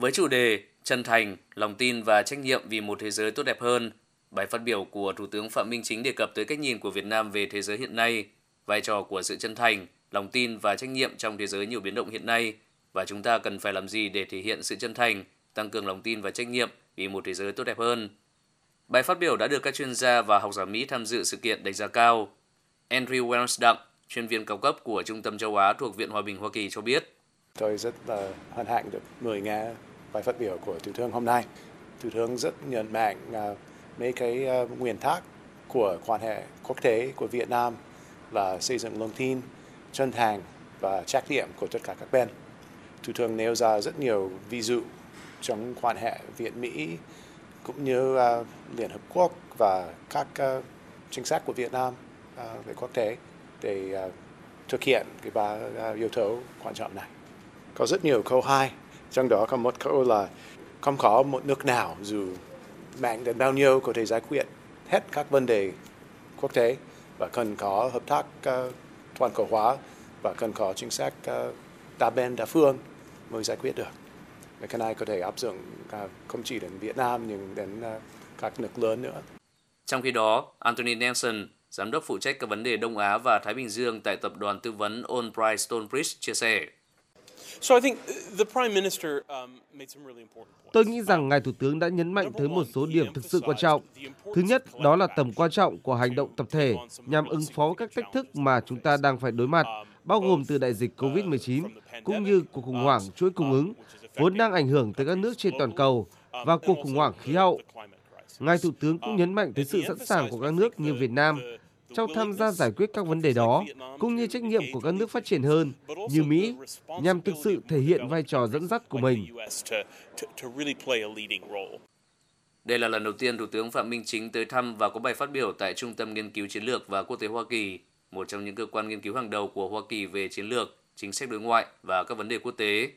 Với chủ đề Chân thành, lòng tin và trách nhiệm vì một thế giới tốt đẹp hơn, bài phát biểu của Thủ tướng Phạm Minh Chính đề cập tới cách nhìn của Việt Nam về thế giới hiện nay, vai trò của sự chân thành, lòng tin và trách nhiệm trong thế giới nhiều biến động hiện nay và chúng ta cần phải làm gì để thể hiện sự chân thành, tăng cường lòng tin và trách nhiệm vì một thế giới tốt đẹp hơn. Bài phát biểu đã được các chuyên gia và học giả Mỹ tham dự sự kiện đánh giá cao. Andrew Wells, Wellsdam, chuyên viên cao cấp của Trung tâm châu Á thuộc Viện Hòa bình Hoa Kỳ cho biết. Tôi rất là hân hạnh được mời nghe bài phát biểu của Thủ tướng hôm nay. Thủ tướng rất nhận mạnh uh, mấy cái uh, nguyên tắc của quan hệ quốc tế của Việt Nam là xây dựng lòng tin, chân thành và trách nhiệm của tất cả các bên. Thủ tướng nêu ra rất nhiều ví dụ trong quan hệ Việt Mỹ cũng như uh, Liên Hợp Quốc và các uh, chính sách của Việt Nam uh, về quốc tế để uh, thực hiện cái ba uh, yếu tố quan trọng này. Có rất nhiều câu hai, trong đó có một câu là không có một nước nào dù mạnh đến bao nhiêu có thể giải quyết hết các vấn đề quốc tế và cần có hợp tác uh, toàn cầu hóa và cần có chính sách uh, đa bên đa phương mới giải quyết được. Và cái này có thể áp dụng uh, không chỉ đến Việt Nam nhưng đến uh, các nước lớn nữa. Trong khi đó, Anthony Nelson, giám đốc phụ trách các vấn đề Đông Á và Thái Bình Dương tại tập đoàn tư vấn Albright Stonebridge chia sẻ. Tôi nghĩ rằng Ngài Thủ tướng đã nhấn mạnh tới một số điểm thực sự quan trọng. Thứ nhất, đó là tầm quan trọng của hành động tập thể nhằm ứng phó các thách thức mà chúng ta đang phải đối mặt, bao gồm từ đại dịch COVID-19 cũng như cuộc khủng hoảng chuỗi cung ứng, vốn đang ảnh hưởng tới các nước trên toàn cầu, và cuộc khủng hoảng khí hậu. Ngài Thủ tướng cũng nhấn mạnh tới sự sẵn sàng của các nước như Việt Nam trong tham gia giải quyết các vấn đề đó, cũng như trách nhiệm của các nước phát triển hơn như Mỹ, nhằm thực sự thể hiện vai trò dẫn dắt của mình. Đây là lần đầu tiên Thủ tướng Phạm Minh Chính tới thăm và có bài phát biểu tại Trung tâm Nghiên cứu Chiến lược và Quốc tế Hoa Kỳ, một trong những cơ quan nghiên cứu hàng đầu của Hoa Kỳ về chiến lược, chính sách đối ngoại và các vấn đề quốc tế.